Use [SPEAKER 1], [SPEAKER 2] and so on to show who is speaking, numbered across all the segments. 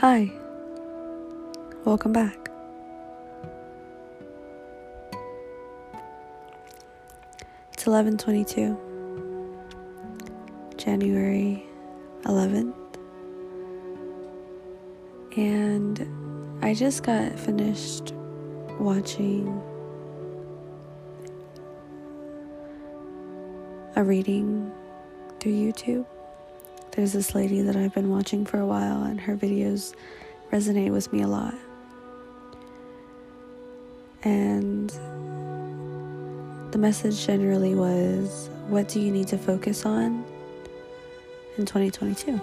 [SPEAKER 1] Hi. Welcome back. It's 11:22. January 11th. And I just got finished watching a reading through YouTube. There's this lady that I've been watching for a while, and her videos resonate with me a lot. And the message generally was what do you need to focus on in 2022?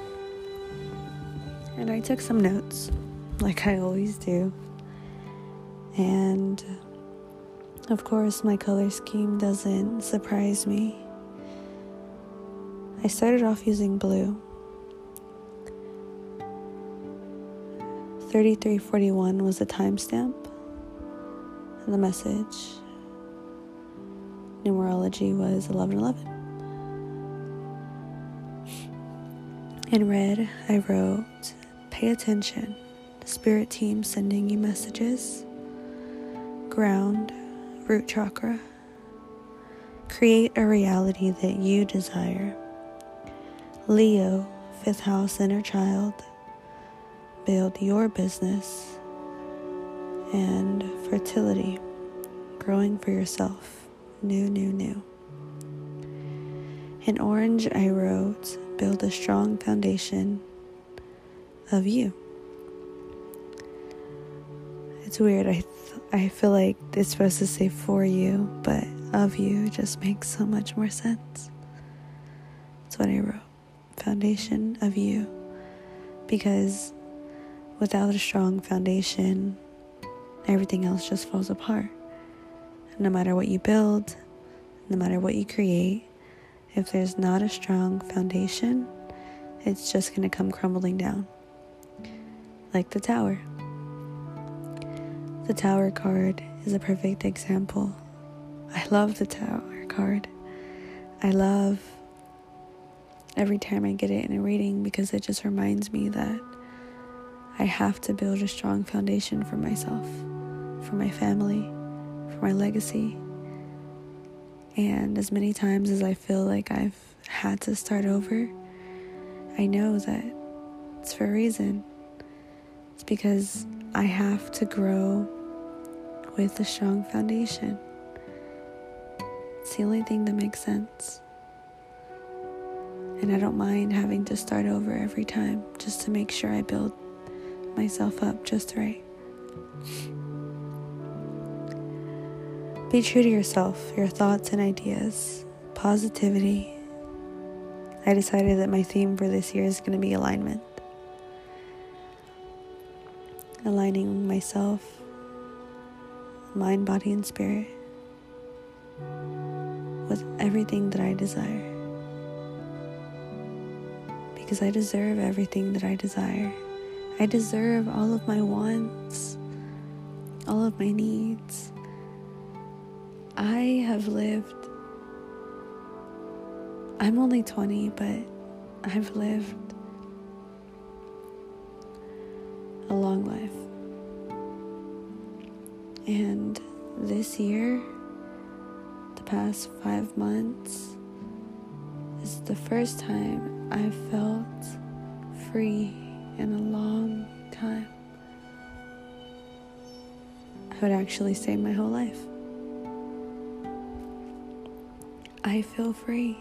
[SPEAKER 1] And I took some notes, like I always do. And of course, my color scheme doesn't surprise me. I started off using blue. 3341 was the timestamp and the message. Numerology was 1111. In red, I wrote, Pay attention. The spirit team sending you messages. Ground, root chakra. Create a reality that you desire. Leo, fifth house, inner child. Build your business. And fertility, growing for yourself. New, new, new. In orange, I wrote, Build a strong foundation of you. It's weird. I th- I feel like it's supposed to say for you, but of you just makes so much more sense. That's what I wrote. Foundation of you. Because without a strong foundation, everything else just falls apart. No matter what you build, no matter what you create, if there's not a strong foundation, it's just going to come crumbling down. Like the tower. The tower card is a perfect example. I love the tower card. I love every time I get it in a reading because it just reminds me that I have to build a strong foundation for myself, for my family, for my legacy. And as many times as I feel like I've had to start over, I know that it's for a reason. It's because I have to grow with a strong foundation. It's the only thing that makes sense. And I don't mind having to start over every time just to make sure I build myself up just right. Be true to yourself, your thoughts and ideas, positivity. I decided that my theme for this year is going to be alignment. Aligning myself, mind, body, and spirit with everything that I desire. Because I deserve everything that I desire. I deserve all of my wants, all of my needs. I have lived, I'm only 20, but I've lived a long life. And this year, the past five months, is the first time I've felt free in a long time. I would actually say my whole life. I feel free.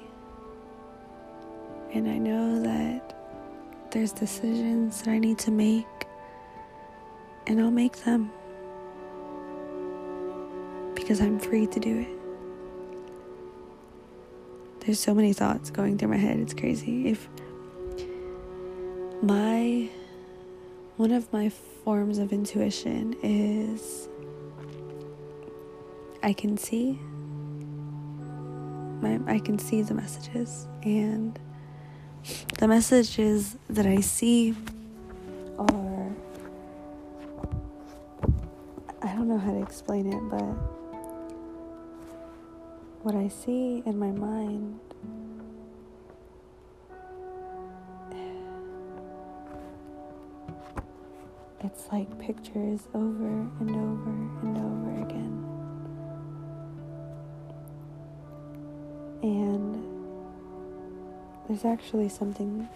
[SPEAKER 1] And I know that there's decisions that I need to make, and I'll make them because I'm free to do it. There's so many thoughts going through my head, it's crazy. If my one of my forms of intuition is I can see my I can see the messages and the messages that I see are I don't know how to explain it but what I see in my mind it's like pictures over and over and over again. And there's actually something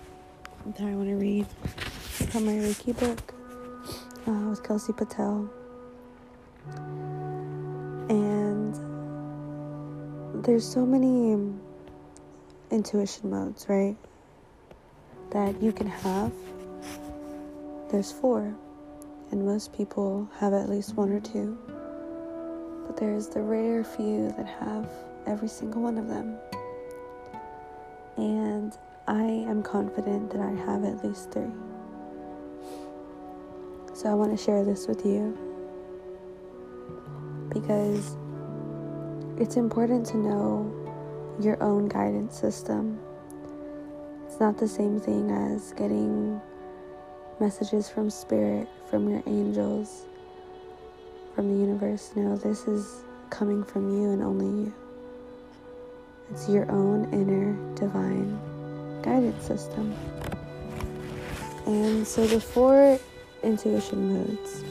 [SPEAKER 1] that I want to read from my Reiki book uh, with Kelsey Patel. And there's so many intuition modes, right? That you can have. There's four, and most people have at least one or two. But there's the rare few that have every single one of them. And I am confident that I have at least three. So I want to share this with you because it's important to know your own guidance system. It's not the same thing as getting messages from spirit, from your angels, from the universe. No, this is coming from you and only you. It's your own inner divine guidance system. And so the four intuition modes.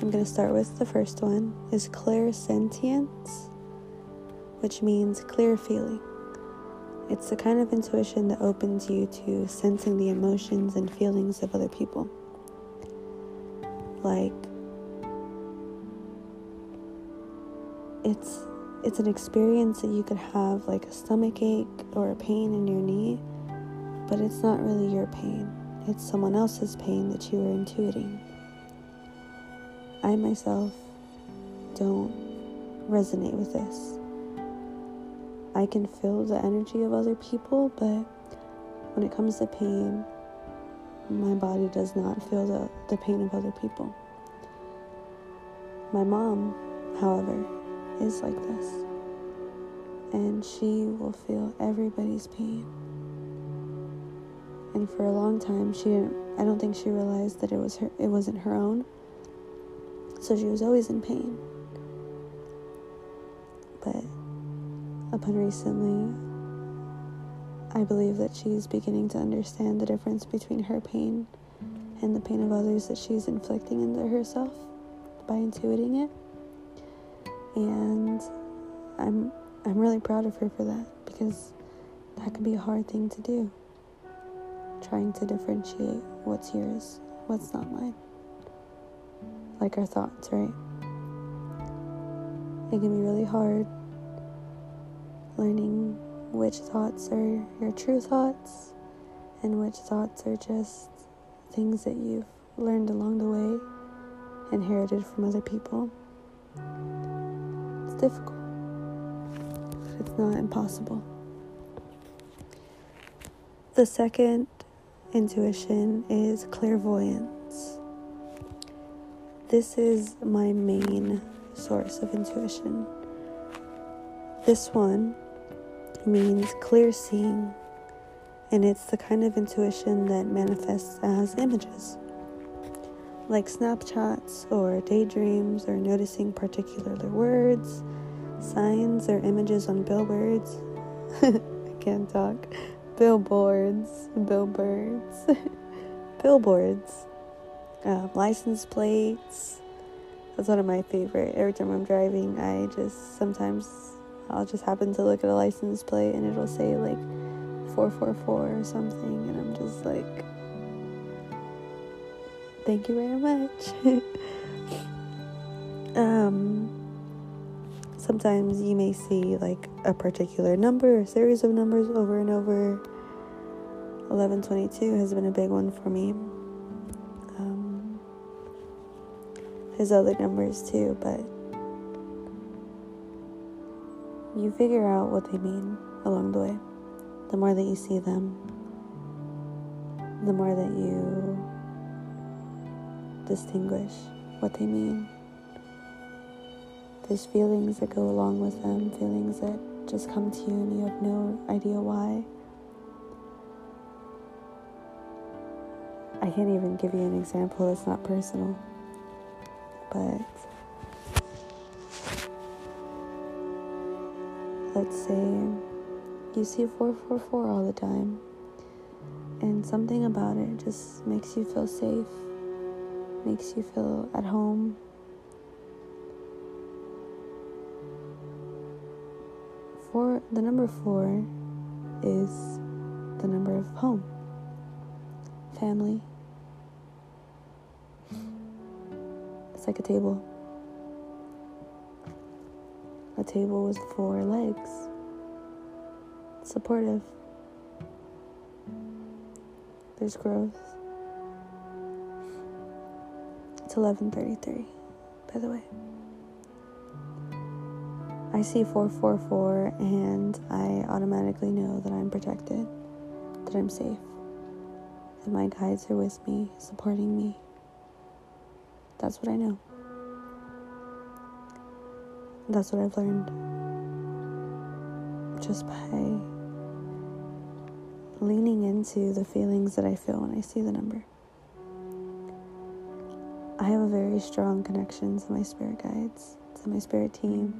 [SPEAKER 1] I'm going to start with the first one is clairsentience, which means clear feeling. It's the kind of intuition that opens you to sensing the emotions and feelings of other people. Like it's it's an experience that you could have like a stomach ache or a pain in your knee, but it's not really your pain. It's someone else's pain that you are intuiting. I myself don't resonate with this. I can feel the energy of other people, but when it comes to pain, my body does not feel the, the pain of other people. My mom, however, is like this. And she will feel everybody's pain. And for a long time she didn't I don't think she realized that it was her it wasn't her own. So she was always in pain. But upon recently I believe that she's beginning to understand the difference between her pain and the pain of others that she's inflicting into herself by intuiting it and I'm I'm really proud of her for that because that can be a hard thing to do. Trying to differentiate what's yours, what's not mine. Like our thoughts, right? It can be really hard learning which thoughts are your true thoughts and which thoughts are just things that you've learned along the way, inherited from other people It's difficult, but it's not impossible. The second intuition is clairvoyance. This is my main source of intuition. This one means clear seeing, and it's the kind of intuition that manifests as images like snapshots or daydreams or noticing particular words, signs, or images on billboards. I can't talk. Billboards, billboards, billboards, uh, license plates. That's one of my favorite. Every time I'm driving, I just sometimes I'll just happen to look at a license plate and it'll say like 444 or something, and I'm just like, Thank you very much. um, sometimes you may see like a particular number or series of numbers over and over. 1122 has been a big one for me. Um, there's other numbers too, but you figure out what they mean along the way. The more that you see them, the more that you distinguish what they mean. There's feelings that go along with them, feelings that just come to you and you have no idea why. I can't even give you an example that's not personal, but let's say you see 444 all the time And something about it just makes you feel safe, makes you feel at home. Four, the number four is the number of home, family. It's like a table. A table with four legs. Supportive. There's growth. It's 11:33, by the way. I see 444 and I automatically know that I'm protected, that I'm safe, that my guides are with me, supporting me. That's what I know. That's what I've learned just by leaning into the feelings that I feel when I see the number. I have a very strong connection to my spirit guides, to my spirit team,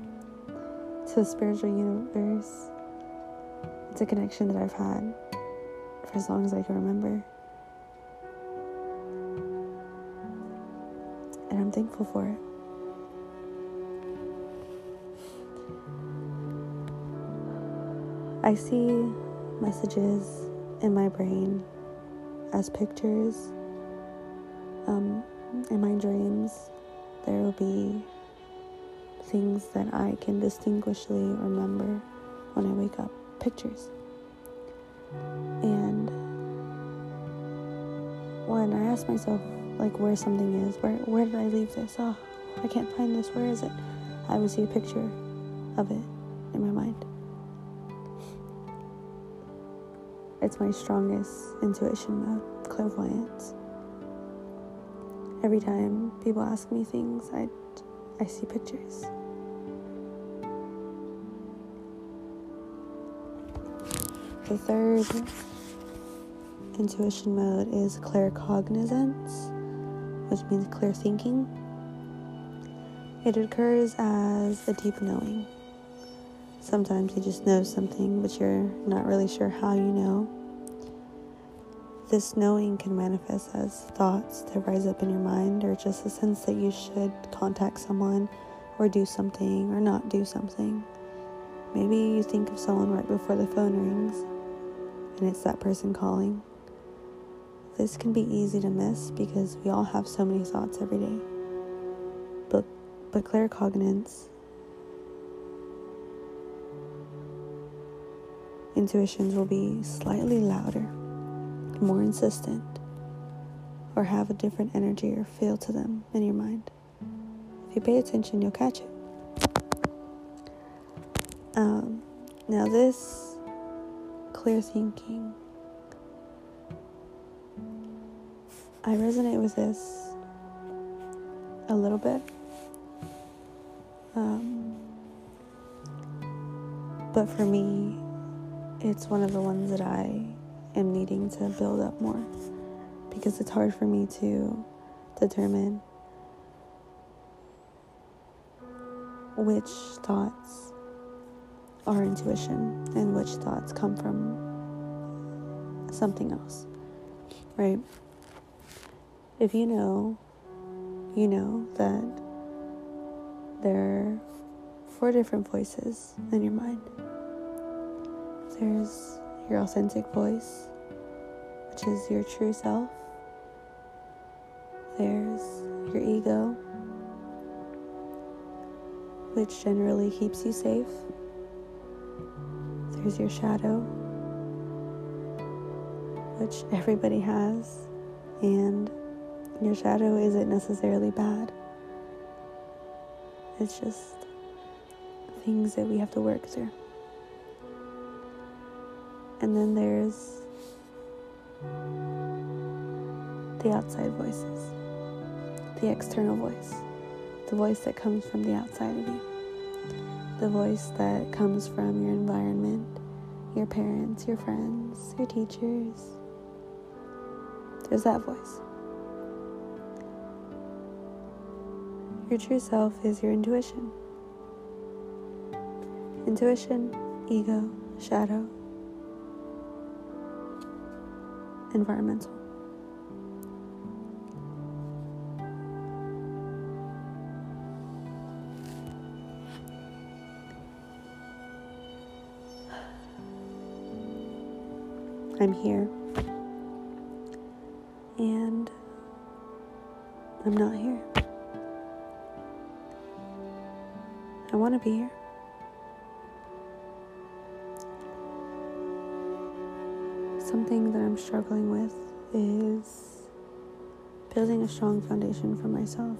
[SPEAKER 1] to the spiritual universe. It's a connection that I've had for as long as I can remember. And I'm thankful for it. I see messages in my brain as pictures. Um, in my dreams, there will be things that I can distinguishly remember when I wake up pictures. And when I ask myself, like, where something is, where, where did I leave this? Oh, I can't find this. Where is it? I would see a picture of it in my mind. It's my strongest intuition mode, clairvoyance. Every time people ask me things, I, I see pictures. The third intuition mode is claircognizance, which means clear thinking. It occurs as a deep knowing. Sometimes you just know something, but you're not really sure how you know. This knowing can manifest as thoughts that rise up in your mind, or just a sense that you should contact someone, or do something, or not do something. Maybe you think of someone right before the phone rings, and it's that person calling. This can be easy to miss because we all have so many thoughts every day. But, but claircognizance, intuitions will be slightly louder, more insistent, or have a different energy or feel to them in your mind. If you pay attention, you'll catch it. Um, now, this clear thinking. I resonate with this a little bit. Um, but for me, it's one of the ones that I am needing to build up more because it's hard for me to determine which thoughts are intuition and which thoughts come from something else, right? If you know, you know that there are four different voices in your mind. There's your authentic voice, which is your true self. There's your ego, which generally keeps you safe there's your shadow, which everybody has, and your shadow isn't necessarily bad. It's just things that we have to work through. And then there's the outside voices, the external voice, the voice that comes from the outside of you the voice that comes from your environment, your parents, your friends, your teachers. There's that voice. Your true self is your intuition. Intuition, ego, shadow. Environmental. I'm here. And I'm not here. I want to be here. Something that I'm struggling with is building a strong foundation for myself,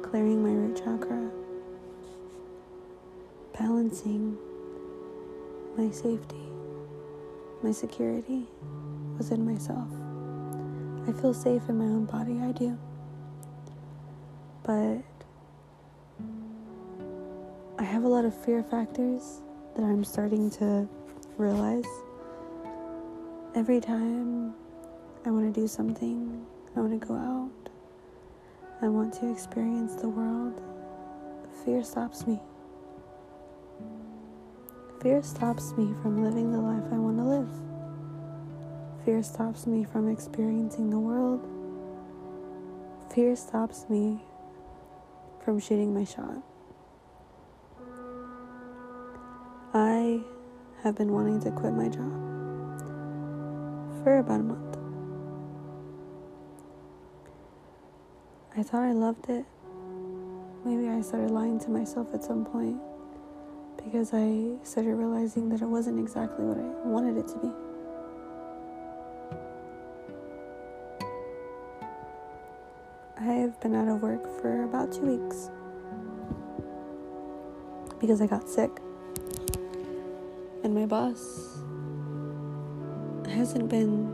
[SPEAKER 1] clearing my root chakra, balancing my safety my security within myself. I feel safe in my own body, I do. But I have a lot of fear factors that I'm starting to realize. Every time I want to do something, I want to go out, I want to experience the world, fear stops me. Fear stops me from living the life I want to live. Fear stops me from experiencing the world. Fear stops me from shooting my shot. I have been wanting to quit my job for about a month. I thought I loved it. Maybe I started lying to myself at some point because I started realizing that it wasn't exactly what I wanted it to be. I have been out of work for about two weeks because I got sick. And my boss hasn't been.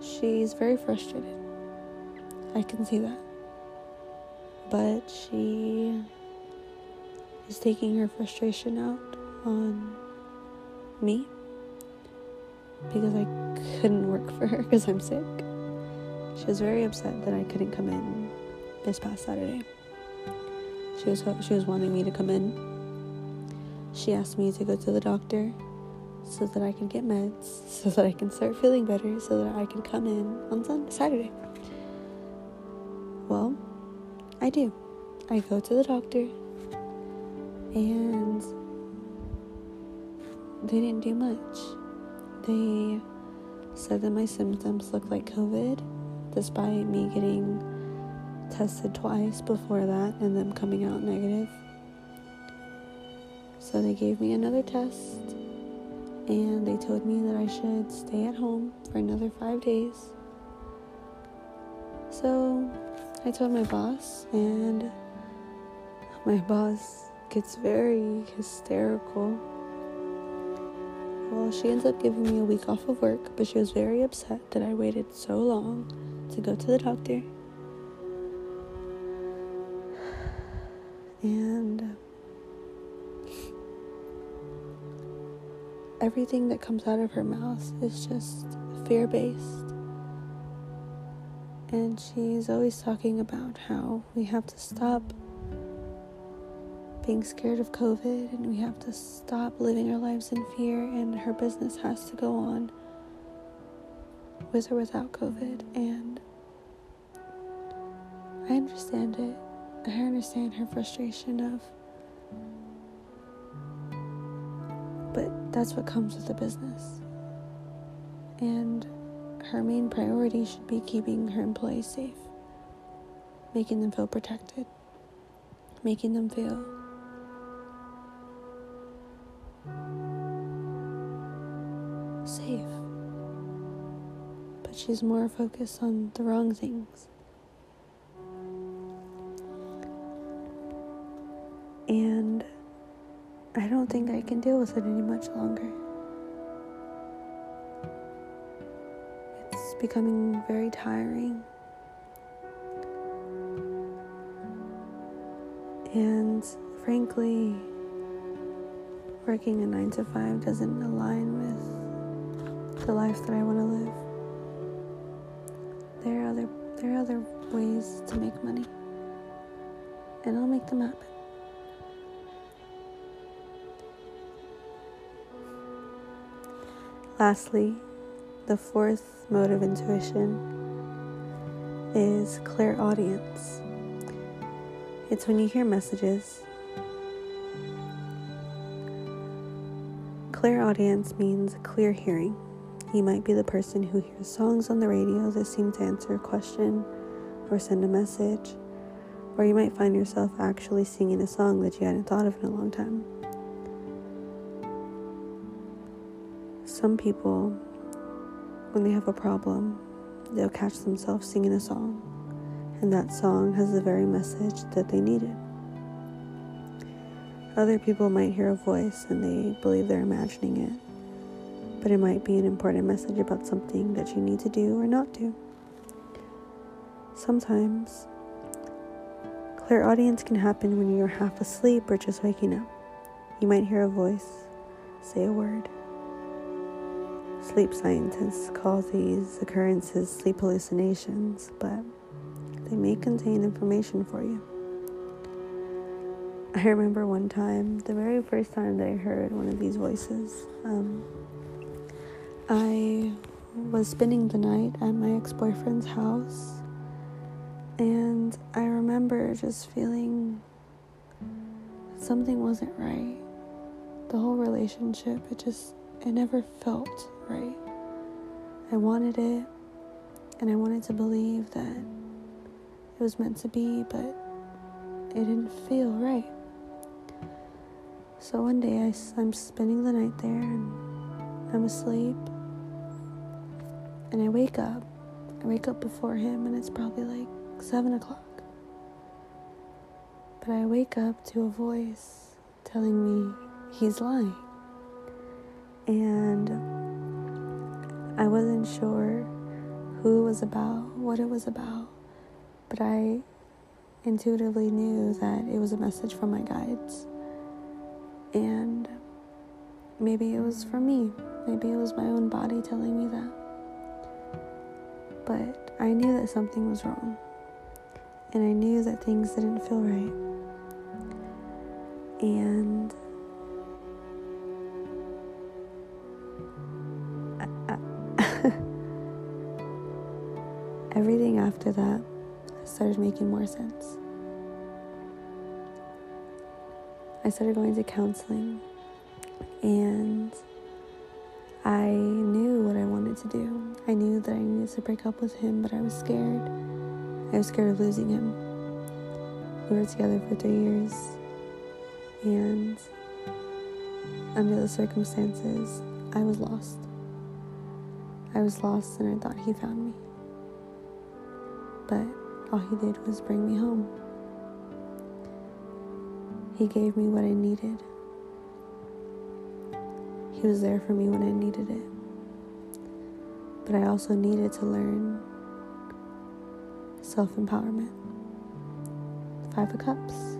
[SPEAKER 1] She's very frustrated. I can see that but she is taking her frustration out on me because I couldn't work for her because I'm sick. She was very upset that I couldn't come in this past Saturday. She was she was wanting me to come in. She asked me to go to the doctor so that I can get meds, so that I can start feeling better, so that I can come in on Sunday, Saturday. Well, I do. I go to the doctor and they didn't do much. They said that my symptoms looked like COVID despite me getting tested twice before that and them coming out negative. So they gave me another test and they told me that I should stay at home for another five days. So I told my boss, and my boss gets very hysterical. Well, she ends up giving me a week off of work, but she was very upset that I waited so long to go to the doctor. And everything that comes out of her mouth is just fear based. And she's always talking about how we have to stop being scared of COVID and we have to stop living our lives in fear, and her business has to go on with or without COVID. And I understand it. I understand her frustration of, that's what comes with the business. And her main priority should be keeping her employees safe, making them feel protected, making them feel safe. But she's more focused on the wrong things. Think I can deal with it any much longer. It's becoming very tiring. And frankly, working a nine to five doesn't align with the life that I want to live. There are other there are other ways to make money. And I'll make them happen. Lastly, the fourth mode of intuition is clairaudience. It's when you hear messages. Clear audience means clear hearing. You might be the person who hears songs on the radio that seem to answer a question or send a message, or you might find yourself actually singing a song that you hadn't thought of in a long time. Some people, when they have a problem, they'll catch themselves singing a song, and that song has the very message that they needed. Other people might hear a voice and they believe they're imagining it, but it might be an important message about something that you need to do or not do. Sometimes, clairaudience can happen when you're half asleep or just waking up. You might hear a voice, say a word. Sleep scientists call these occurrences sleep hallucinations, but they may contain information for you. I remember one time, the very first time that I heard one of these voices, um, I was spending the night at my ex boyfriend's house, and I remember just feeling something wasn't right. The whole relationship, it just, it never felt right. I wanted it, and I wanted to believe that it was meant to be, but it didn't feel right. So one day I, I'm spending the night there and I'm asleep. And I wake up. I wake up before him, and it's probably like 7 o'clock. But I wake up to a voice telling me he's lying. And I wasn't sure who it was about, what it was about, but I intuitively knew that it was a message from my guides. And maybe it was for me, maybe it was my own body telling me that. But I knew that something was wrong, and I knew that things didn't feel right. And everything after that started making more sense. I started going to counseling and I knew what I wanted to do. I knew that I needed to break up with him, but I was scared. I was scared of losing him. We were together for three years, and under the circumstances, I was lost. I was lost, and I thought he found me but all he did was bring me home. He gave me what I needed. He was there for me when I needed it. But I also needed to learn self empowerment. Five of Cups.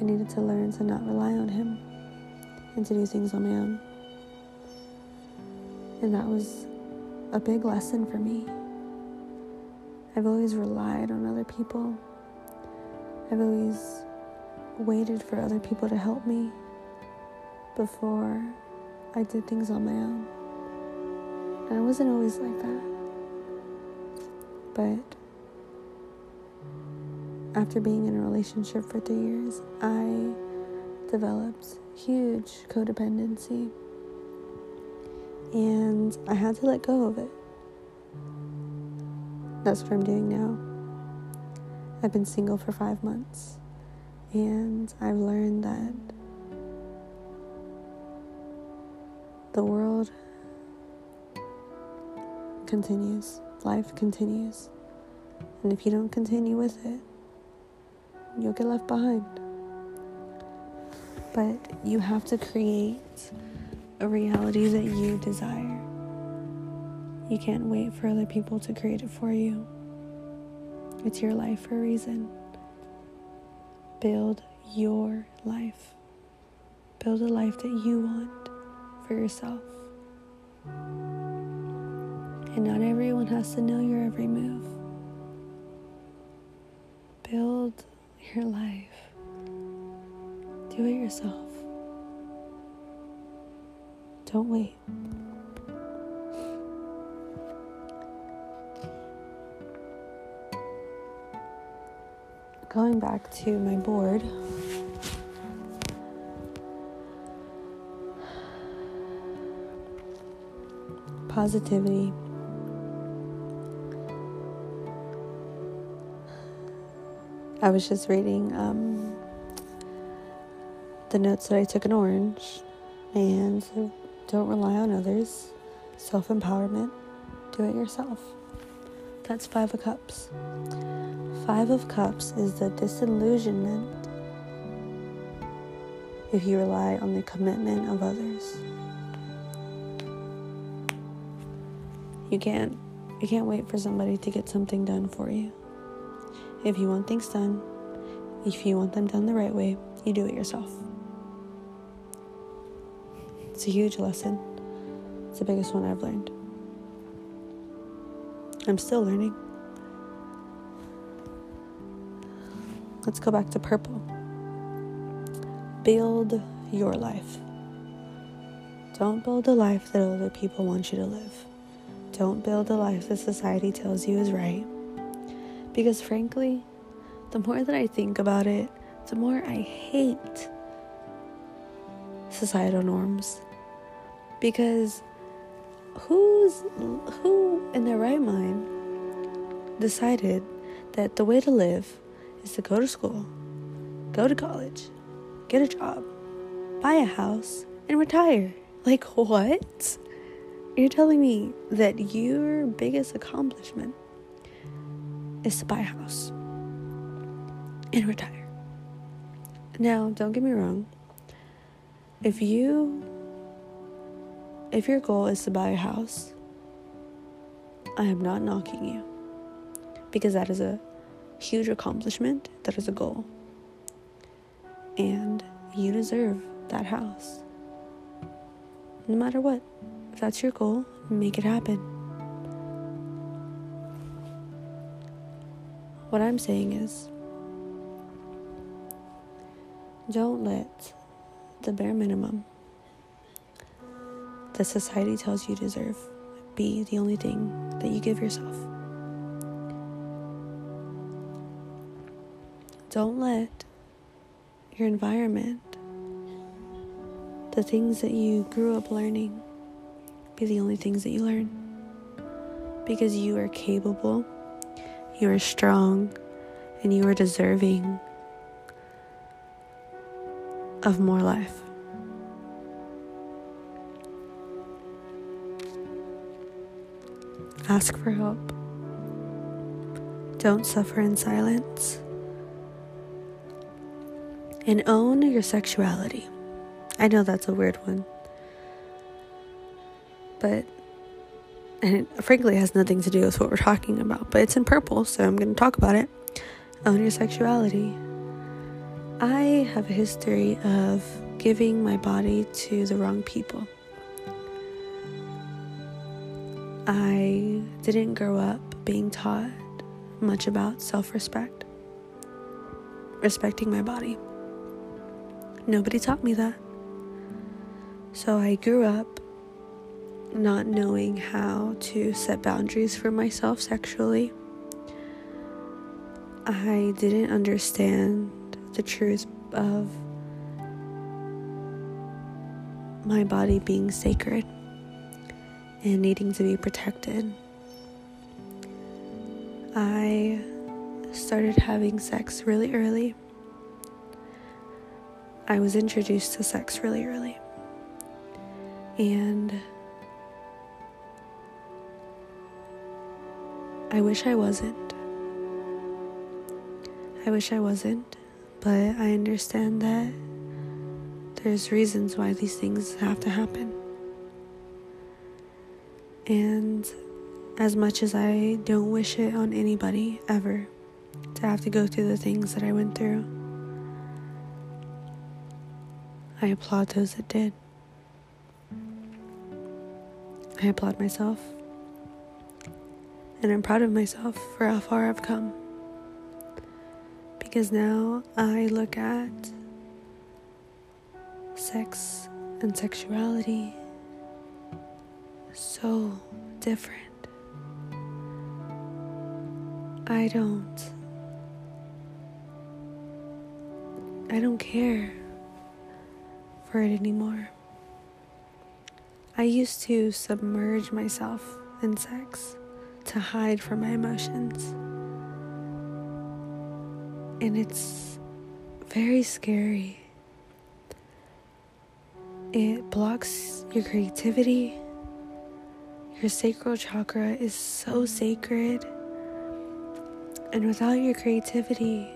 [SPEAKER 1] I needed to learn to not rely on him and to do things on my own. And that was a big lesson for me. I've always relied on other people. I've always waited for other people to help me before I did things on my own. And I wasn't always like that. But after being in a relationship for three years, I developed huge codependency. And I had to let go of it. That's what I'm doing now. I've been single for five months, and I've learned that the world continues, life continues, and if you don't continue with it, you'll get left behind. But you have to create a reality that you desire. You can't wait for other people to create it for you. It's your life for a reason. Build your life. Build a life that you want for yourself. And not everyone has to know your every move. Build your life. Do it yourself. Don't wait. Going back to my board. Positivity. I was just reading um, the notes that I took in Orange and don't rely on others. Self empowerment. Do it yourself. That's Five of Cups. Five of Cups is the disillusionment if you rely on the commitment of others. You can't you can't wait for somebody to get something done for you. If you want things done, if you want them done the right way, you do it yourself. It's a huge lesson. It's the biggest one I've learned. I'm still learning. Let's go back to purple. Build your life. Don't build a life that other people want you to live. Don't build a life that society tells you is right. Because frankly, the more that I think about it, the more I hate societal norms because who's who in their right mind decided that the way to live is to go to school, go to college, get a job, buy a house, and retire? Like what? You're telling me that your biggest accomplishment is to buy a house and retire. Now, don't get me wrong. If you if your goal is to buy a house, I am not knocking you because that is a huge accomplishment, that is a goal. And you deserve that house. No matter what, if that's your goal, make it happen. What I'm saying is, don't let the bare minimum that society tells you deserve be the only thing that you give yourself. Don't let your environment, the things that you grew up learning, be the only things that you learn. Because you are capable, you are strong, and you are deserving of more life. Ask for help. Don't suffer in silence. And own your sexuality. I know that's a weird one. But, and it frankly has nothing to do with what we're talking about, but it's in purple, so I'm going to talk about it. Own your sexuality. I have a history of giving my body to the wrong people. I didn't grow up being taught much about self respect, respecting my body. Nobody taught me that. So I grew up not knowing how to set boundaries for myself sexually. I didn't understand the truth of my body being sacred and needing to be protected. I started having sex really early. I was introduced to sex really early. And I wish I wasn't. I wish I wasn't, but I understand that there's reasons why these things have to happen. And as much as I don't wish it on anybody ever to have to go through the things that I went through, I applaud those that did. I applaud myself. And I'm proud of myself for how far I've come. Because now I look at sex and sexuality so different. I don't. I don't care it anymore. I used to submerge myself in sex to hide from my emotions. And it's very scary. It blocks your creativity. Your sacral chakra is so sacred. And without your creativity,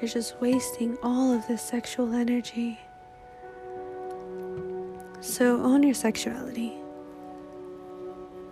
[SPEAKER 1] you're just wasting all of this sexual energy. So own your sexuality.